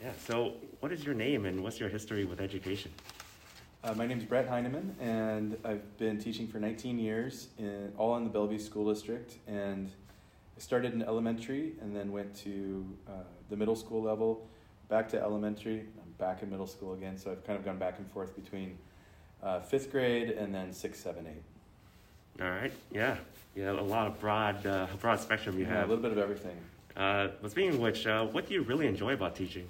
Yeah. So, what is your name and what's your history with education? Uh, my name is Brett Heinemann, and I've been teaching for 19 years, in, all in the Bellevue School District. And I started in elementary and then went to uh, the middle school level, back to elementary. I'm back in middle school again, so I've kind of gone back and forth between uh, fifth grade and then six, seven, eight. All right. Yeah. Yeah. A lot of broad, uh, broad spectrum you Yeah, have. a little bit of everything. Uh, but speaking of which, uh, what do you really enjoy about teaching?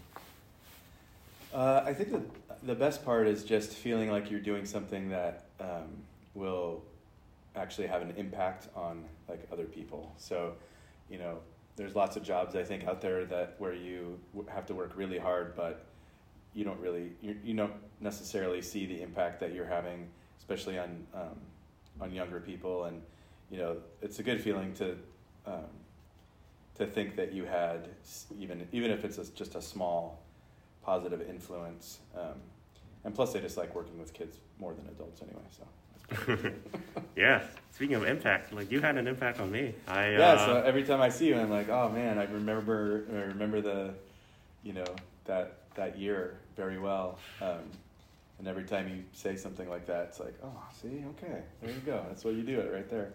Uh, I think that the best part is just feeling like you're doing something that um, will actually have an impact on like other people. So, you know, there's lots of jobs I think out there that where you have to work really hard, but you don't really you, you don't necessarily see the impact that you're having, especially on um, on younger people. And you know, it's a good feeling to um, to think that you had even even if it's a, just a small positive influence. Um, and plus, they just like working with kids more than adults anyway. So yeah. Speaking of impact, like you had an impact on me. I yeah. uh, So every time I see you, I'm like, oh man, I remember I remember the, you know, that that year very well. Um, and every time you say something like that, it's like, oh, see, okay, there you go. That's what you do it right there.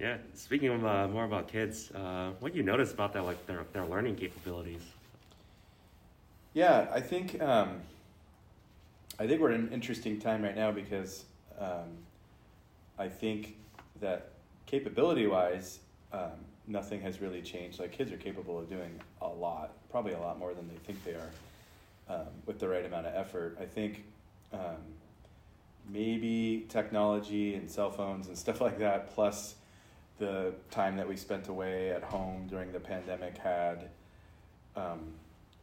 Yeah. Speaking of uh, more about kids, uh, what do you notice about their like their their learning capabilities? Yeah, I think um, I think we're in an interesting time right now because um, I think that capability wise, um, nothing has really changed. Like kids are capable of doing a lot, probably a lot more than they think they are, um, with the right amount of effort. I think um, maybe technology and cell phones and stuff like that, plus the time that we spent away at home during the pandemic had. Um,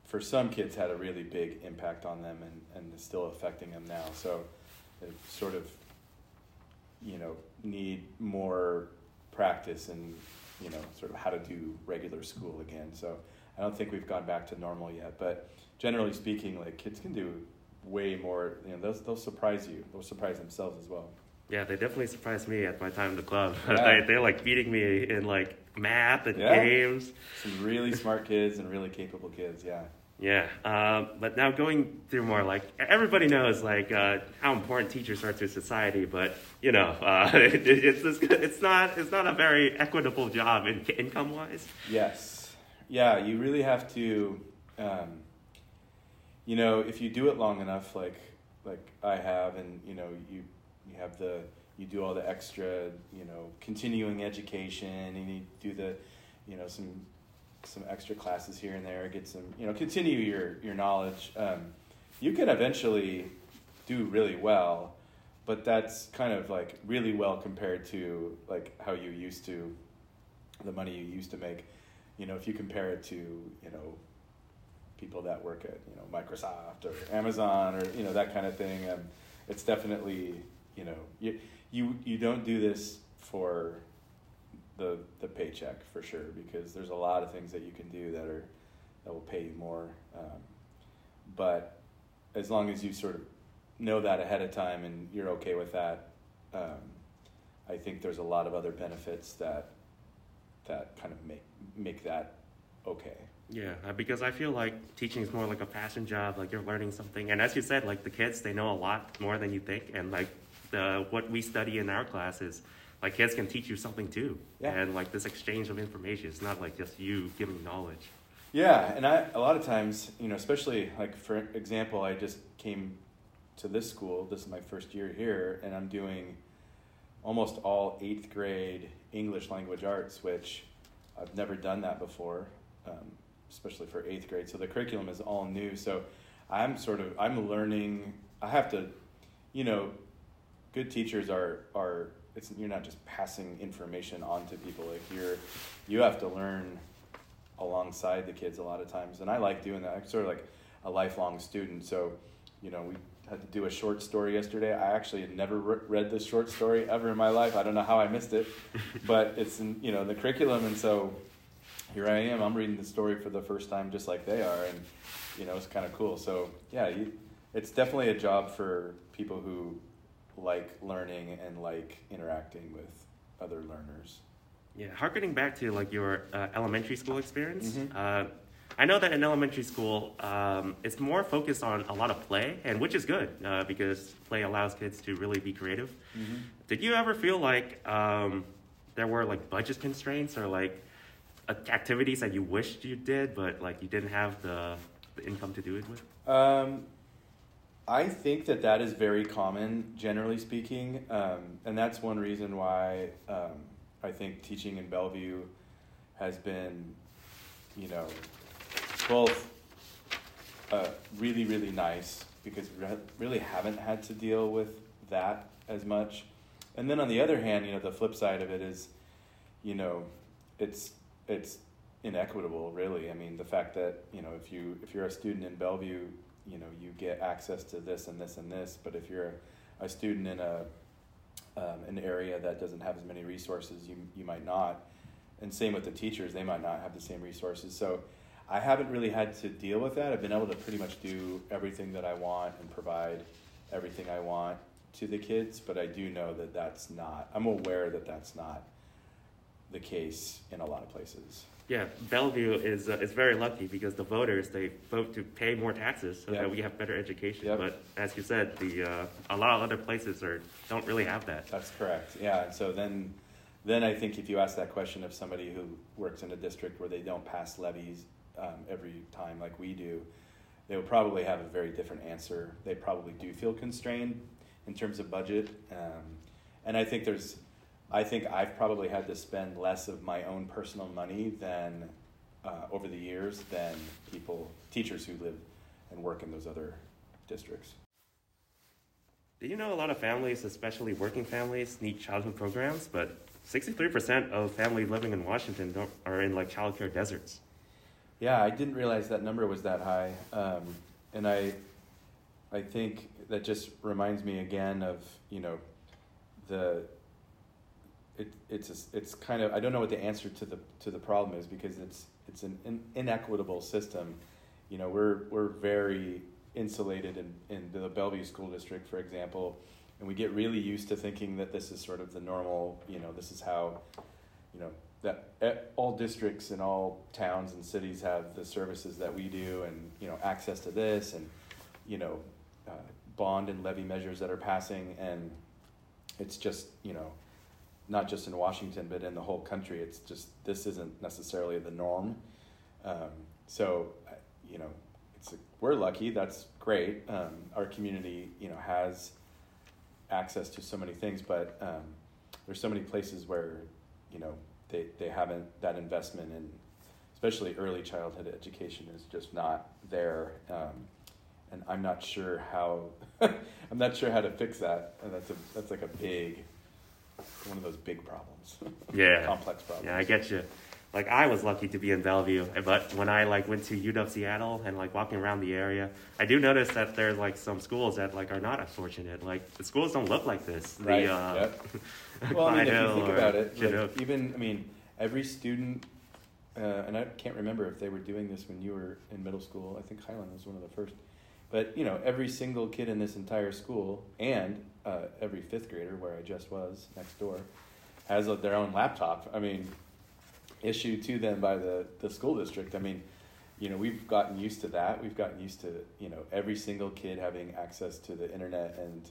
for some kids had a really big impact on them and, and is still affecting them now. So they sort of, you know, need more practice and, you know, sort of how to do regular school again. So I don't think we've gone back to normal yet. But generally speaking, like kids can do way more, you know, they'll, they'll surprise you. They'll surprise themselves as well. Yeah, they definitely surprised me at my time in the club. Yeah. they, they're like beating me in like math and Yeah. games. Some really smart kids and really capable kids, yeah. Yeah, um, but now going through more like everybody knows like uh, how important teachers are to society, but you know uh, it, it's it's not it's not a very equitable job in, income wise. Yes. Yeah, you really have to, um, you know, if you do it long enough, like like I have, and you know, you you have the you do all the extra, you know, continuing education, and you do the, you know, some some extra classes here and there, get some, you know, continue your your knowledge. Um, you can eventually do really well, but that's kind of like really well compared to like how you used to, the money you used to make you know, if you compare it to, you know, people that work at, you know, Microsoft or Amazon or, you know, that kind of thing, um, it's definitely, you know, you, you, you don't do this for the, the paycheck for sure, because there's a lot of things that you can do that are, that will pay you more. Um, but as long as you sort of know that ahead of time and you're okay with that, um, I think there's a lot of other benefits that that kind of make make that okay. Yeah, uh, because I feel like teaching is more like a passion job. Like you're learning something, and as you said, like the kids they know a lot more than you think, and like the what we study in our classes, like kids can teach you something too. Yeah. And like this exchange of information, it's not like just you giving knowledge. Yeah, and I a lot of times, you know, especially like for example, I just came to this school. This is my first year here, and I'm doing almost all eighth grade English language arts, which I've never done that before, um, especially for eighth grade. So the curriculum is all new. So I'm sort of I'm learning. I have to, you know, good teachers are are. It's you're not just passing information on to people. Like you're, you have to learn alongside the kids a lot of times, and I like doing that. I'm sort of like a lifelong student. So, you know, we had to do a short story yesterday. I actually had never re- read this short story ever in my life. I don't know how I missed it, but it's in you know the curriculum, and so here I am. I'm reading the story for the first time, just like they are, and you know it's kind of cool. So yeah, you, it's definitely a job for people who like learning and like interacting with other learners. Yeah, harkening back to like your uh, elementary school experience, Mhm. uh, I know that in elementary school, um, it's more focused on a lot of play, and which is good uh, because play allows kids to really be creative. Mm-hmm. Did you ever feel like um, there were like budget constraints or like activities that you wished you did, but like you didn't have the, the income to do it with? Um, I think that that is very common, generally speaking, um, and that's one reason why um, I think teaching in Bellevue has been, you know, both uh, really, really nice because we really haven't had to deal with that as much. And then on the other hand, you know, the flip side of it is, you know, it's it's inequitable, really. I mean, the fact that you know, if you if you're a student in Bellevue, you know, you get access to this and this and this, but if you're a student in a um, an area that doesn't have as many resources, you you might not. And same with the teachers; they might not have the same resources. So, I haven't really had to deal with that. I've been able to pretty much do everything that I want and provide everything I want to the kids. But I do know that that's not. I'm aware that that's not the case in a lot of places. Yeah, Bellevue is uh, is very lucky because the voters they vote to pay more taxes so Yep. that we have better education. Yep. But as you said, the uh, a lot of other places are don't really have that. That's correct. Yeah, and so then, then I think if you ask that question of somebody who works in a district where they don't pass levies um, every time like we do, they will probably have a very different answer. They probably do feel constrained in terms of budget, um, and I think there's, I think I've probably had to spend less of my own personal money than uh, over the years than people, teachers who live and work in those other districts. Do you know a lot of families, especially working families, need childhood programs? But 63% of families living in Washington don't, are in like childcare deserts. Yeah, I didn't realize that number was that high, um, and I, I think that just reminds me again of you know, the. It it's a, it's kind of I don't know what the answer to the to the problem is because it's it's an in, inequitable system, you know we're we're very insulated in in the Bellevue School District for example, and we get really used to thinking that this is sort of the normal you know this is how, you know that all districts and all towns and cities have the services that we do and you know access to this and you know uh, bond and levy measures that are passing and it's just you know not just in Washington but in the whole country it's just this isn't necessarily the norm. Um, so you know it's we're lucky that's great. Um, our community you know has access to so many things but um, there's so many places where you know they, they haven't that investment in especially early childhood education is just not there. Um, and I'm not sure how I'm not sure how to fix that. And that's a that's like a big one of those big problems Yeah. complex problems Yeah, I get you. Like I was lucky to be in Bellevue, but when I like went to UW Seattle and like walking around the area, I do notice that there's like some schools that like are not as fortunate. Like the schools don't look like this. The, Right, uh, yep. well I mean if you think about it like, even I mean every student uh, and I can't remember if they were doing this when you were in middle school I think Highland was one of the first but you know every single kid in this entire school and uh, every fifth grader where I just was next door has a, their own laptop. I mean issued to them by the, the school district. I mean you know we've gotten used to that. We've gotten used to you know every single kid having access to the internet and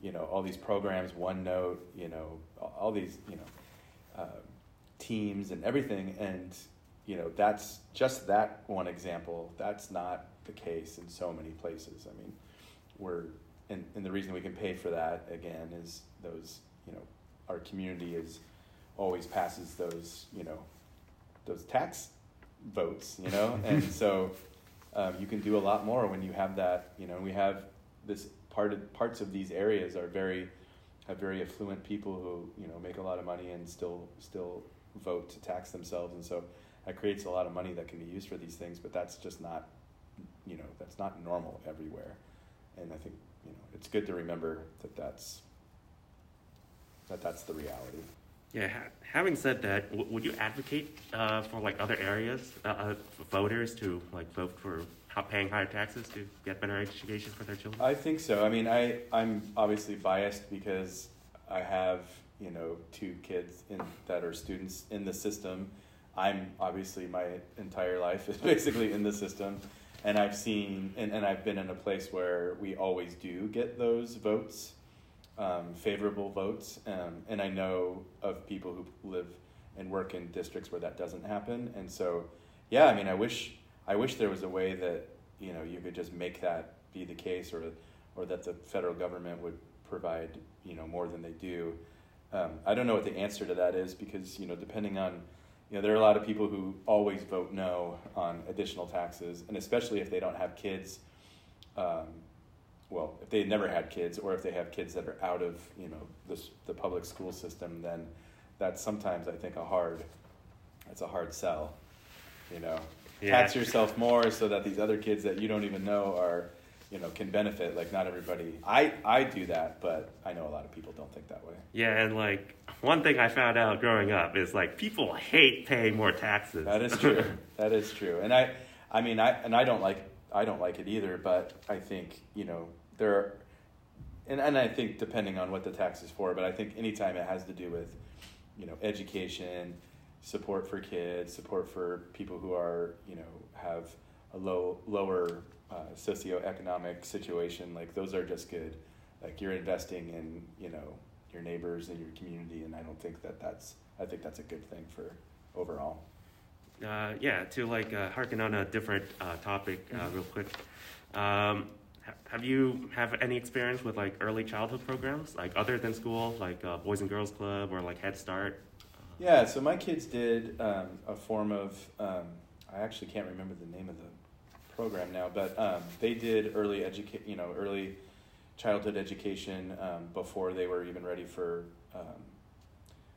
you know all these programs OneNote you know all, these you know uh, teams and everything. And you know that's just that one example. That's not the case in so many places. I mean we're and, and the reason we can pay for that again is those you know our community is always passes those you know those tax votes you know? And so um, you can do a lot more when you have that you know? We have this part of parts of these areas are very have very affluent people who you know make a lot of money and still still vote to tax themselves. And so that creates a lot of money that can be used for these things but that's just not you know that's not normal everywhere and i think you know it's good to remember that that's that that's the reality Yeah. Ha- having said that, w- would you advocate uh, for like other areas, uh, uh, voters to like vote for paying higher taxes to get better education for their children? I think so. I mean, I I'm obviously biased because I have you know two kids in that are students in the system, I'm obviously my entire life is basically in the system, and I've seen and, and I've been in a place where we always do get those votes, um, favorable votes, um, and I know of people who live and work in districts where that doesn't happen, and so yeah, I mean, I wish I wish there was a way that you know you could just make that be the case, or or that the federal government would provide you know more than they do. Um, I don't know what the answer to that is because you know depending on you know there are a lot of people who always vote no on additional taxes, and especially if they don't have kids. Um, well, if they never had kids, or if they have kids that are out of you know the the public school system, then that's sometimes I think a hard, it's a hard sell, you know. Yeah. Tax yourself more so that these other kids that you don't even know are, you know, can benefit. Like not everybody. I I do that, but I know a lot of people don't think that way. Yeah, and like one thing I found out growing up is like people hate paying more taxes. That is true. that is true. And I, I mean, I and I don't like I don't like it either. But I think you know there, are, and and I think depending on what the tax is for, but I think anytime it has to do with, you know, education, support for kids, support for people who are you know have a low lower uh, socioeconomic situation, like those are just good. Like you're investing in you know your neighbors and your community, and I don't think that that's I think that's a good thing for overall. Uh, yeah, to like uh, harken on a different uh, topic uh, Mhm. real quick. Um, have you have any experience with like early childhood programs, like other than school, like uh, Boys and Girls Club or like Head Start? Yeah, so my kids did um, a form of, um, I actually can't remember the name of the program now, but um, they did early educate, you know, early childhood education um, before they were even ready for, um,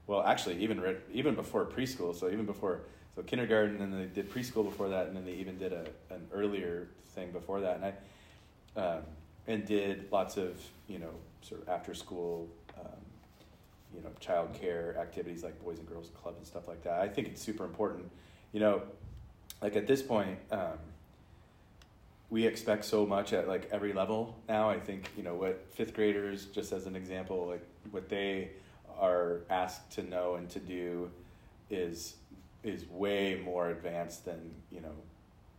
well, actually even re- even before preschool. So even before, so kindergarten, and they did preschool before that, and then they even did a an earlier thing before that, and I, um, and did lots of you know sort of after school. Um, you know, child care activities like Boys and Girls Club and stuff like that. I think it's super important. You know, like at this point, um, we expect so much at like every level now. I think you know what fifth graders, just as an example, like what they are asked to know and to do is is way more advanced than you know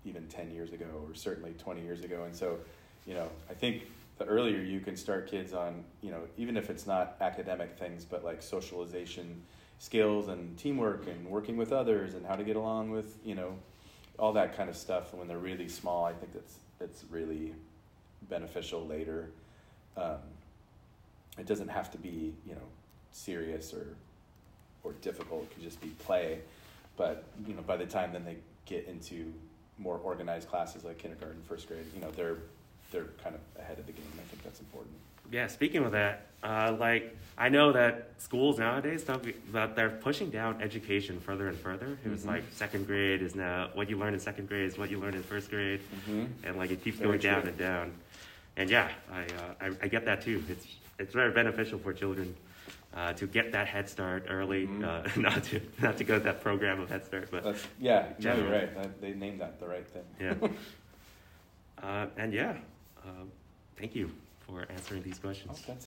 even 10 years ago or certainly 20 years ago and so you know i think the earlier you can start kids on you know even if it's not academic things but like socialization skills and teamwork and working with others and how to get along with you know all that kind of stuff when they're really small i think that's it's really beneficial later. Um, it doesn't have to be you know serious or or difficult. It could just be play. But you know by the time then they get into more organized classes like kindergarten first grade you know they're they're kind of ahead of the game. I think that's important Yeah, speaking of that, uh, like I know that schools nowadays don't be- that they're pushing down education further and further. It was Mhm. like second grade is now what you learn in second grade is what you learn in first grade, mm-hmm. and like it keeps Very going down and down. And yeah, I, uh, I I get that too. It's it's very beneficial for children uh, to get that head start early, Mhm. uh, not to not to go to that program of head start, but that's yeah no you're right that, they named that the right thing yeah. Uh, and yeah, um, thank you for answering these questions.